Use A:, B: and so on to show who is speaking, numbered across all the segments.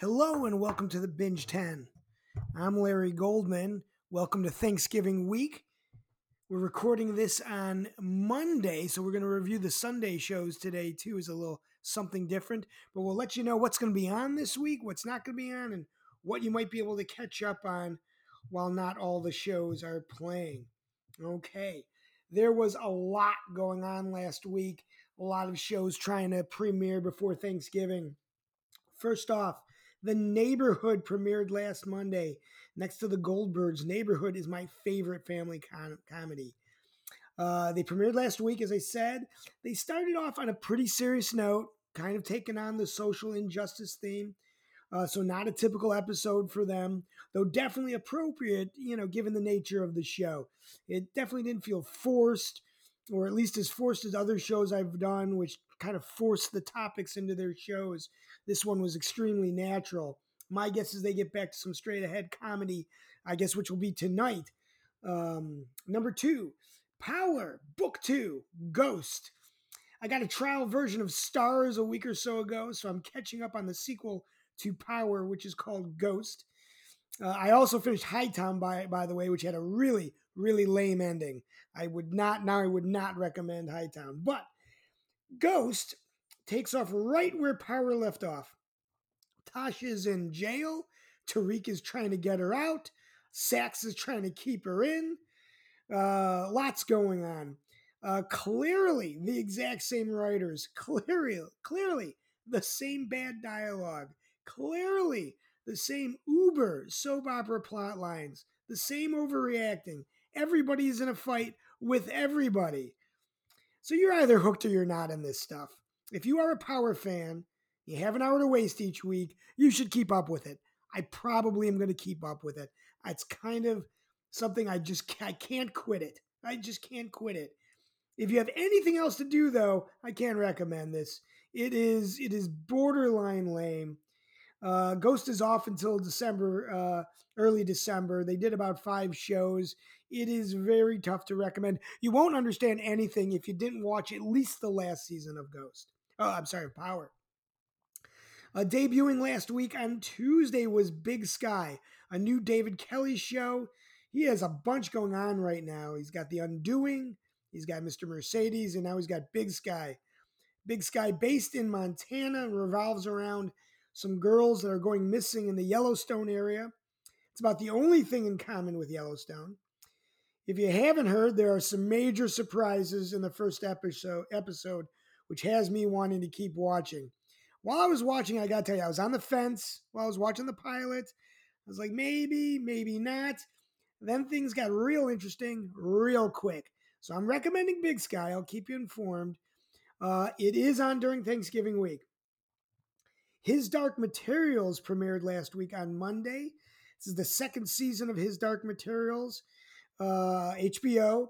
A: Hello and welcome to the Binge 10. I'm Larry Goldman. Welcome to Thanksgiving week. We're recording this on Monday, so we're going to review the Sunday shows today too as a little something different, but we'll let you know what's going to be on this week, what's not going to be on and what you might be able to catch up on while not all the shows are playing. Okay. There was a lot going on last week, a lot of shows trying to premiere before Thanksgiving. First off, The Neighborhood premiered last Monday. Next to The Goldbergs, Neighborhood is my favorite family com- comedy. Uh, they premiered last week, as I said. They started off on a pretty serious note, kind of taking on the social injustice theme. Uh, so not a typical episode for them, though definitely appropriate, you know, given the nature of the show. It definitely didn't feel forced, or at least as forced as other shows I've done, which kind of forced the topics into their shows. This one was extremely natural. My guess is they get back to some straight ahead comedy, I guess, which will be tonight. Um, number two, Power, Book Two, Ghost. I got a trial version of Starz a week or so ago, so I'm catching up on the sequel to Power, which is called Ghost. Uh, I also finished Hightown by by the way, which had a really really lame ending. I would not now I would not recommend Hightown, but Ghost takes off right where Power left off. Tasha's in jail. Tariq is trying to get her out. Sax is trying to keep her in. Uh, lots going on. Uh, clearly, the exact same writers. Clearly, clearly the same bad dialogue clearly the same uber soap opera plot lines, the same overreacting. Everybody's in a fight with everybody. So you're either hooked or you're not in this stuff. If you are a power fan, you have an hour to waste each week, you should keep up with it. I probably am going to keep up with it. It's kind of something I just I can't quit it. I just can't quit it. If you have anything else to do though, I can't recommend this. It is it is borderline lame. Uh, Ghost is off until December, uh, early December. They did about five shows. It is very tough to recommend. You won't understand anything if you didn't watch at least the last season of Ghost. Oh, I'm sorry, Power. Uh, debuting last week on Tuesday was Big Sky, a new David Kelley show. He has a bunch going on right now. He's got The Undoing, he's got Mr. Mercedes, and now he's got Big Sky. Big Sky, based in Montana, revolves around some girls that are going missing in the Yellowstone area. It's about the only thing in common with Yellowstone. If you haven't heard, there are some major surprises in the first episode, episode which has me wanting to keep watching. While I was watching, I got to tell you, I was on the fence while I was watching the pilot. I was like, maybe, maybe not. Then things got real interesting real quick. So I'm recommending Big Sky. I'll keep you informed. Uh, it is on during Thanksgiving week. His Dark Materials premiered last week on Monday. This is the second season of His Dark Materials, uh, HBO.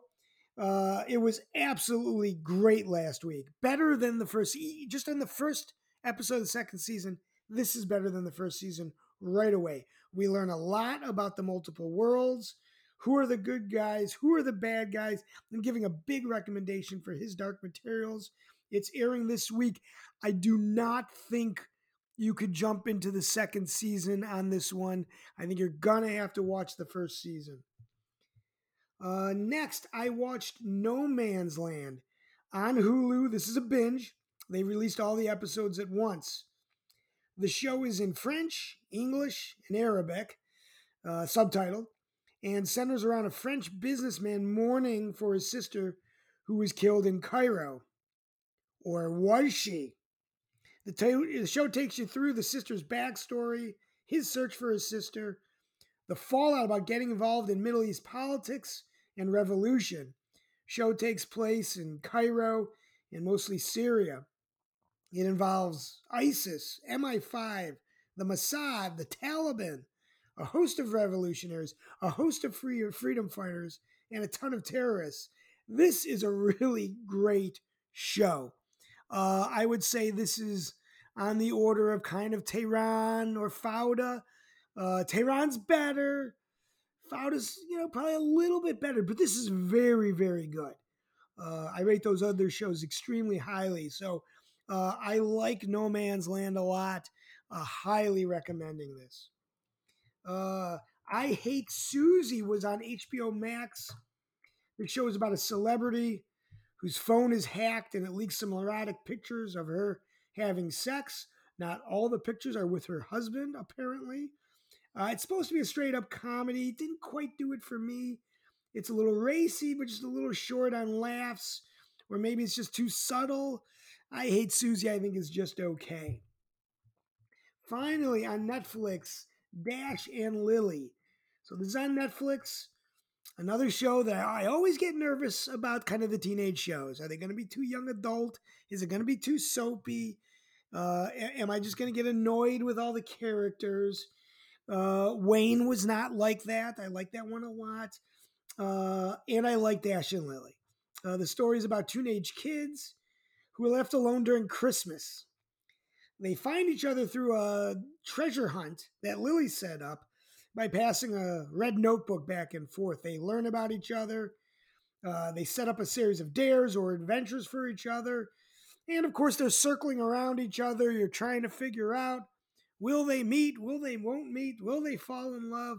A: Uh, it was absolutely great last week. Better than the first, just in the first episode of the second season. This is better than the first season right away. We learn a lot about the multiple worlds. Who are the good guys? Who are the bad guys? I'm giving a big recommendation for His Dark Materials. It's airing this week. I do not think you could jump into the second season on this one. I think you're gonna have to watch the first season. Uh, next, I watched No Man's Land on Hulu. This is a binge. They released all the episodes at once. The show is in French, English, and Arabic, uh, subtitled, and centers around a French businessman mourning for his sister who was killed in Cairo. Or was she? The, t- the show takes you through the sister's backstory, his search for his sister, the fallout about getting involved in Middle East politics and revolution. Show takes place in Cairo and mostly Syria. It involves ISIS, MI5, the Mossad, the Taliban, a host of revolutionaries, a host of free freedom fighters, and a ton of terrorists. This is a really great show. Uh, I would say this is on the order of kind of Tehran or Fauda. Uh, Tehran's better. Fauda's, you know, probably a little bit better, but this is very, very good. Uh, I rate those other shows extremely highly. So uh, I like No Man's Land a lot. uh, highly recommending this. Uh, I Hate Susie was on HBO Max. The show is about a celebrity whose phone is hacked and it leaks some erotic pictures of her having sex. Not all the pictures are with her husband, apparently. Uh, it's supposed to be a straight up comedy. Didn't quite do it for me. It's a little racy, but just a little short on laughs, or maybe it's just too subtle. I Hate Susie, I think, is just okay. Finally, on Netflix, Dash and Lily. So this is on Netflix. Another show that I always get nervous about kind of the teenage shows. Are they going to be too young adult? Is it going to be too soapy? Uh, am I just going to get annoyed with all the characters? Uh, Wayne was not like that. I like that one a lot. Uh, and I like Dash and Lily. Uh, the story is about teenage kids who are left alone during Christmas. They find each other through a treasure hunt that Lily set up by passing a red notebook back and forth. They learn about each other. Uh, they set up a series of dares or adventures for each other. And of course, they're circling around each other. You're trying to figure out will they meet? Will they won't meet? Will they fall in love?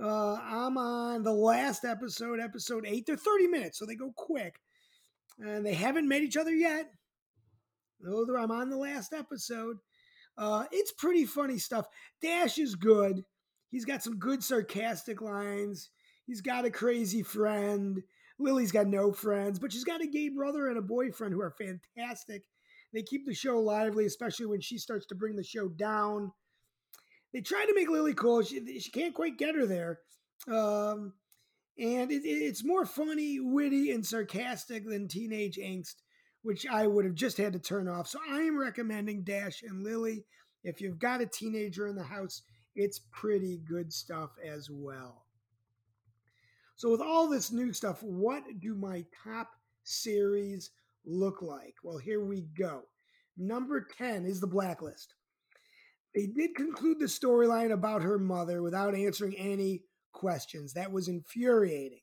A: Uh, I'm on the last episode, episode eight. They're 30 minutes, so they go quick. And they haven't met each other yet. Although I'm on the last episode. Uh, it's pretty funny stuff. Dash is good. He's got some good sarcastic lines. He's got a crazy friend. Lily's got no friends, but she's got a gay brother and a boyfriend who are fantastic. They keep the show lively, especially when she starts to bring the show down. They try to make Lily cool. She, she can't quite get her there. Um, and it, it's more funny, witty, and sarcastic than teenage angst, which I would have just had to turn off. So I am recommending Dash and Lily. If you've got a teenager in the house, it's pretty good stuff as well. So, with all this new stuff, what do my top series look like? Well, here we go. Number 10 is The Blacklist. They did conclude the storyline about her mother without answering any questions. That was infuriating.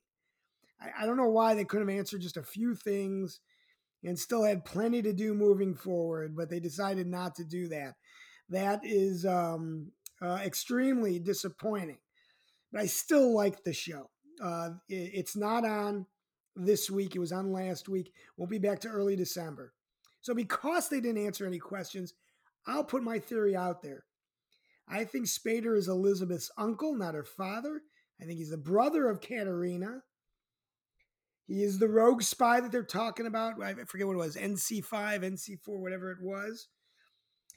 A: I, I, don't know why they couldn't have answered just a few things and still had plenty to do moving forward, but they decided not to do that. That is um, uh, extremely disappointing. But I still like the show. Uh, it, it's not on this week. It was on last week. Won't be back to early December. So because they didn't answer any questions, I'll put my theory out there. I think Spader is Elizabeth's uncle, not her father. I think he's the brother of Katerina. He is the rogue spy that they're talking about. I forget what it was, NC5, NC4, whatever it was.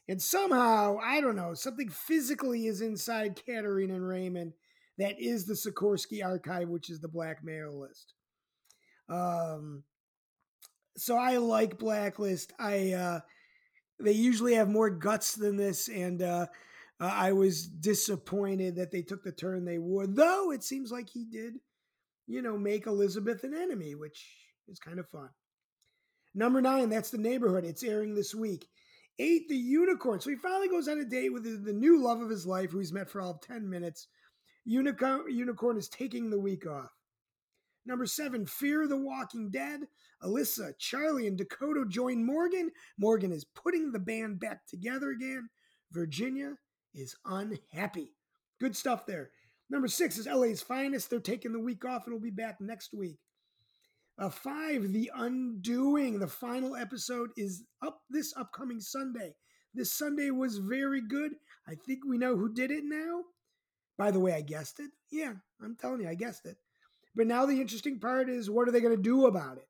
A: And somehow, I don't know, something physically is inside Katerina and Raymond that is the Sikorsky archive, which is the blackmail list. Um, so I like Blacklist. I uh, they usually have more guts than this, and uh, I was disappointed that they took the turn they would. Though it seems like he did, you know, make Elizabeth an enemy, which is kind of fun. Number nine, that's the neighborhood. It's airing this week. Eight, the unicorn. So he finally goes on a date with the, new love of his life, who he's met for all of 10 minutes. Unicorn, unicorn is taking the week off. Number seven, Fear the Walking Dead. Alyssa, Charlie, and Dakota join Morgan. Morgan is putting the band back together again. Virginia is unhappy. Good stuff there. Number six is LA's Finest. They're taking the week off and will be back next week. Uh, five, The Undoing. The final episode is up this upcoming Sunday. This Sunday was very good. I think we know who did it now. By the way, I guessed it. Yeah, I'm telling you, I guessed it. But now the interesting part is what are they going to do about it?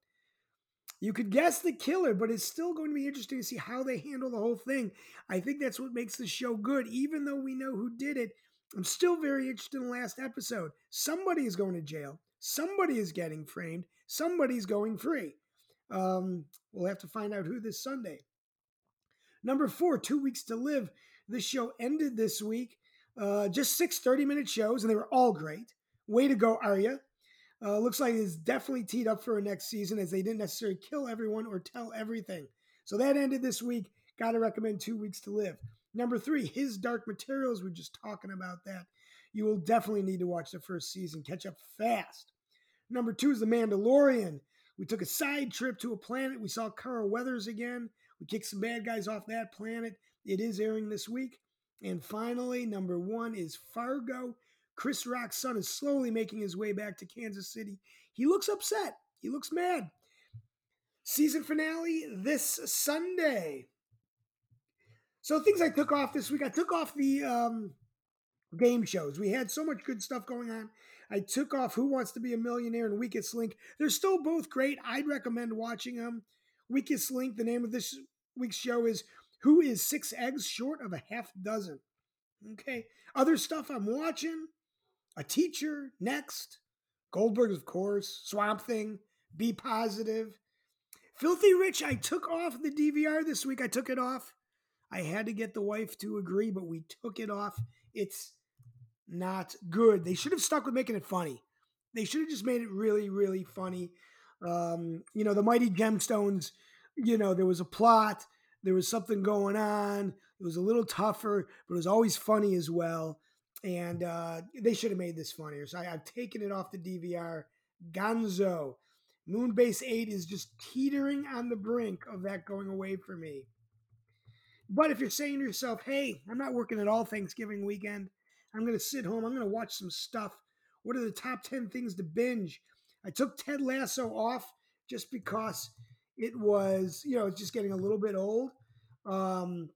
A: You could guess the killer, but it's still going to be interesting to see how they handle the whole thing. I think that's what makes the show good. Even though we know who did it, I'm still very interested in the last episode. Somebody is going to jail. Somebody is getting framed. Somebody's going free. Um, we'll have to find out who this Sunday. Number four, Two Weeks to Live. This show ended this week. Uh, just six 30 minute shows, and they were all great. Way to go, Arya. Uh, looks like it's definitely teed up for a next season as they didn't necessarily kill everyone or tell everything. So that ended this week. Got to recommend Two Weeks to Live. Number three, His Dark Materials. We're just talking about that. You will definitely need to watch the first season. Catch up fast. Number two is The Mandalorian. We took a side trip to a planet. We saw Carl Weathers again. We kicked some bad guys off that planet. It is airing this week. And finally, number one is Fargo. Chris Rock's son is slowly making his way back to Kansas City. He looks upset. He looks mad. Season finale this Sunday. So things I took off this week. I took off the um, game shows. We had so much good stuff going on. I took off Who Wants to Be a Millionaire and Weakest Link. They're still both great. I'd recommend watching them. Weakest Link, the name of this week's show is Who is Six Eggs Short of a Half Dozen? Okay. Other stuff I'm watching A Teacher, Next, Goldberg, of course, Swamp Thing, Be Positive. Filthy Rich, I took off the DVR this week. I took it off. I had to get the wife to agree, but we took it off. It's not good. They should have stuck with making it funny. They should have just made it really, really funny. Um, you know, the Mighty Gemstones, you know, there was a plot, there was something going on. It was a little tougher, but it was always funny as well. And uh, they should have made this funnier. So I, have taken it off the DVR. Gonzo. Moonbase 8 is just teetering on the brink of that going away for me. But if you're saying to yourself, hey, I'm not working at all Thanksgiving weekend, I'm going to sit home, I'm going to watch some stuff. What are the top 10 things to binge? I took Ted Lasso off just because it was, you know, it's just getting a little bit old. Um,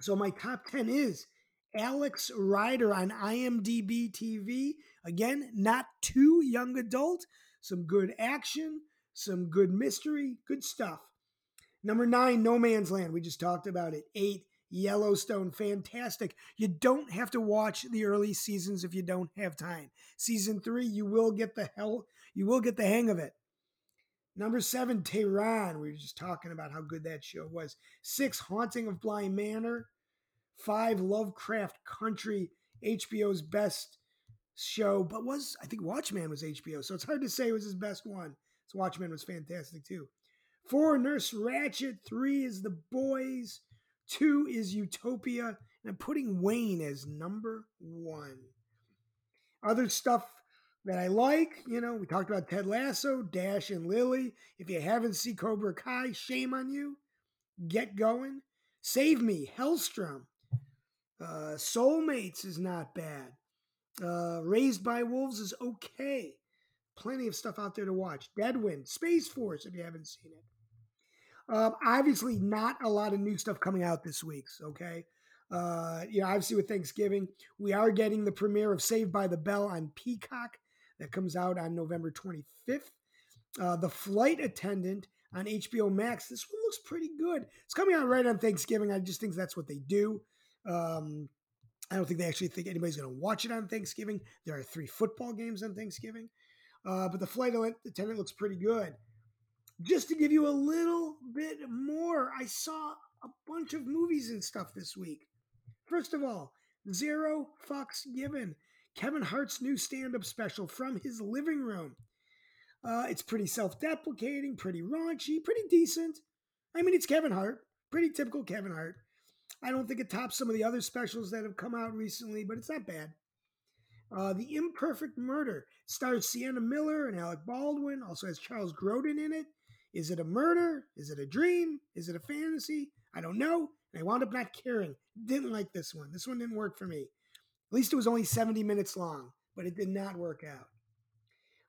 A: so my top 10 is Alex Rider on IMDb TV. Again, not too young adult. Some good action, some good mystery, good stuff. Number nine, No Man's Land. We just talked about it. Eight, Yellowstone, fantastic. You don't have to watch the early seasons if you don't have time. Season three, you will get the hell, you will get the hang of it. Number seven, Tehran. We were just talking about how good that show was. Six, Haunting of Bly Manor. Five, Lovecraft Country, HBO's best show, but was I think Watchmen was HBO, so it's hard to say it was his best one. So Watchmen was fantastic too. Four, Nurse Ratched. Three is The Boys. Two is Utopia. And I'm putting Wayne as number one. Other stuff that I like, you know, we talked about Ted Lasso, Dash and Lily. If you haven't seen Cobra Kai, shame on you. Get going. Save Me, Helstrom. Uh, Soulmates is not bad. Uh, Raised by Wolves is okay. Plenty of stuff out there to watch. Deadwind, Space Force, if you haven't seen it. Um, obviously, not a lot of new stuff coming out this week. Okay, uh, you know, obviously with Thanksgiving, we are getting the premiere of Saved by the Bell on Peacock that comes out on November 25th. Uh, the Flight Attendant on HBO Max. This one looks pretty good. It's coming out right on Thanksgiving. I just think that's what they do. Um, I don't think they actually think anybody's going to watch it on Thanksgiving. There are three football games on Thanksgiving, uh, but the Flight Attendant looks pretty good. Just to give you a little bit more, I saw a bunch of movies and stuff this week. First of all, Zero Fucks Given, Kevin Hart's new stand up special from his living room. Uh, it's pretty self deprecating, pretty raunchy, pretty decent. I mean, it's Kevin Hart, pretty typical Kevin Hart. I don't think it tops some of the other specials that have come out recently, but it's not bad. Uh, the Imperfect Murder stars Sienna Miller and Alec Baldwin, also has Charles Grodin in it. Is it a murder? Is it a dream? Is it a fantasy? I don't know. And I wound up not caring. Didn't like this one. This one didn't work for me. At least it was only 70 minutes long, but it did not work out.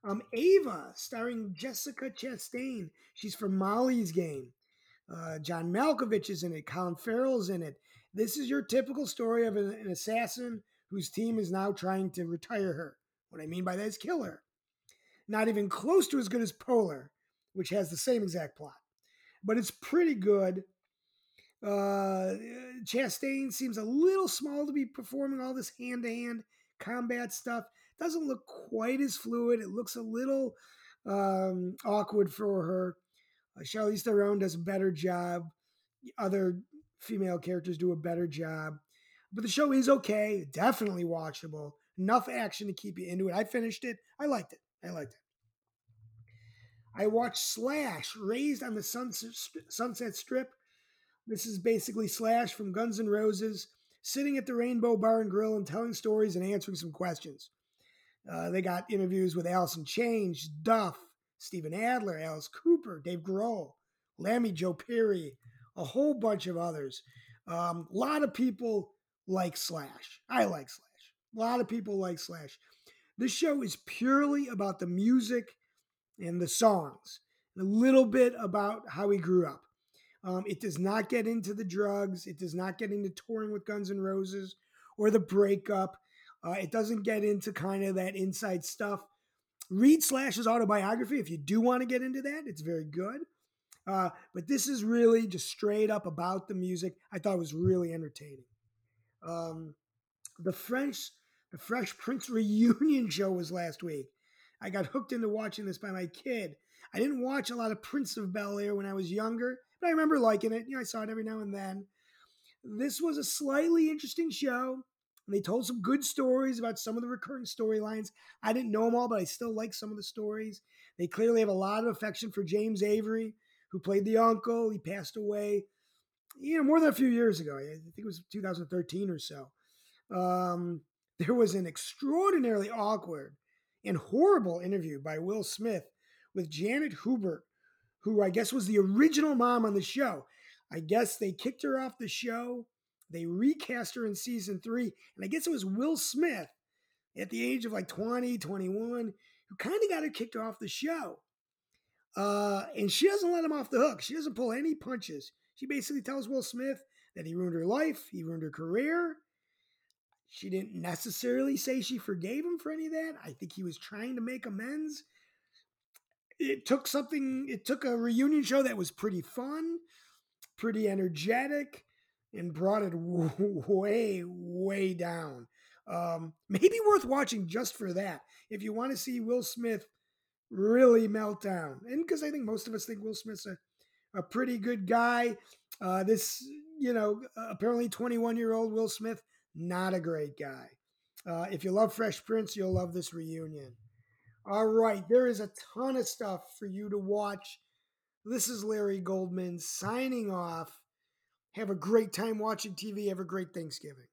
A: Um, Ava, starring Jessica Chastain. She's from Molly's Game. Uh, John Malkovich is in it. Colin Farrell's in it. This is your typical story of an, an assassin whose team is now trying to retire her. What I mean by that is kill her. Not even close to as good as Polar, which has the same exact plot. But it's pretty good. Uh, Chastain seems a little small to be performing all this hand to hand combat stuff. Doesn't look quite as fluid. It looks a little um, awkward for her. Uh, Charlize Theron does a better job. Other female characters do a better job. But the show is okay, definitely watchable. Enough action to keep you into it. I finished it. I liked it. I liked it. I watched Slash, Raised on the Sunset Strip. This is basically Slash from Guns N' Roses, sitting at the Rainbow Bar and Grill and telling stories and answering some questions. Uh, they got interviews with Alice Change, Duff, Steven Adler, Alice Cooper, Dave Grohl, Lemmy, Joe Perry, a whole bunch of others. A um, lot of people like Slash. I like Slash. A lot of people like Slash. This show is purely about the music and the songs, and a little bit about how he grew up. Um, it does not get into the drugs. It does not get into touring with Guns N' Roses or the breakup. Uh, it doesn't get into kind of that inside stuff. Read Slash's autobiography if you do want to get into that. It's very good. Uh, but this is really just straight up about the music. I thought it was really entertaining. Um, the French, the Fresh Prince reunion show was last week. I got hooked into watching this by my kid. I didn't watch a lot of Prince of Bel Air when I was younger, but I remember liking it. You know, I saw it every now and then. This was a slightly interesting show. They told some good stories about some of the recurring storylines. I didn't know them all, but I still like some of the stories. They clearly have a lot of affection for James Avery, who played the uncle. He passed away, you know, more than a few years ago. I think it was 2013 or so. Um, there was an extraordinarily awkward and horrible interview by Will Smith with Janet Hubert, who I guess was the original mom on the show. I guess they kicked her off the show. They recast her in season three. And I guess it was Will Smith at the age of like 20, 21, who kind of got her kicked off the show. Uh, and she doesn't let him off the hook. She doesn't pull any punches. She basically tells Will Smith that he ruined her life, he ruined her career. She didn't necessarily say she forgave him for any of that. I think he was trying to make amends. It took something, it took a reunion show that was pretty fun, pretty energetic, and brought it way, way down. Um, maybe worth watching just for that. If you want to see Will Smith really melt down. And because I think most of us think Will Smith's a, a pretty good guy. Uh, this, you know, apparently 21 year old Will Smith, not a great guy. Uh, if you love Fresh Prince, you'll love this reunion. All right, there is a ton of stuff for you to watch. This is Larry Goldman signing off. Have a great time watching TV. Have a great Thanksgiving.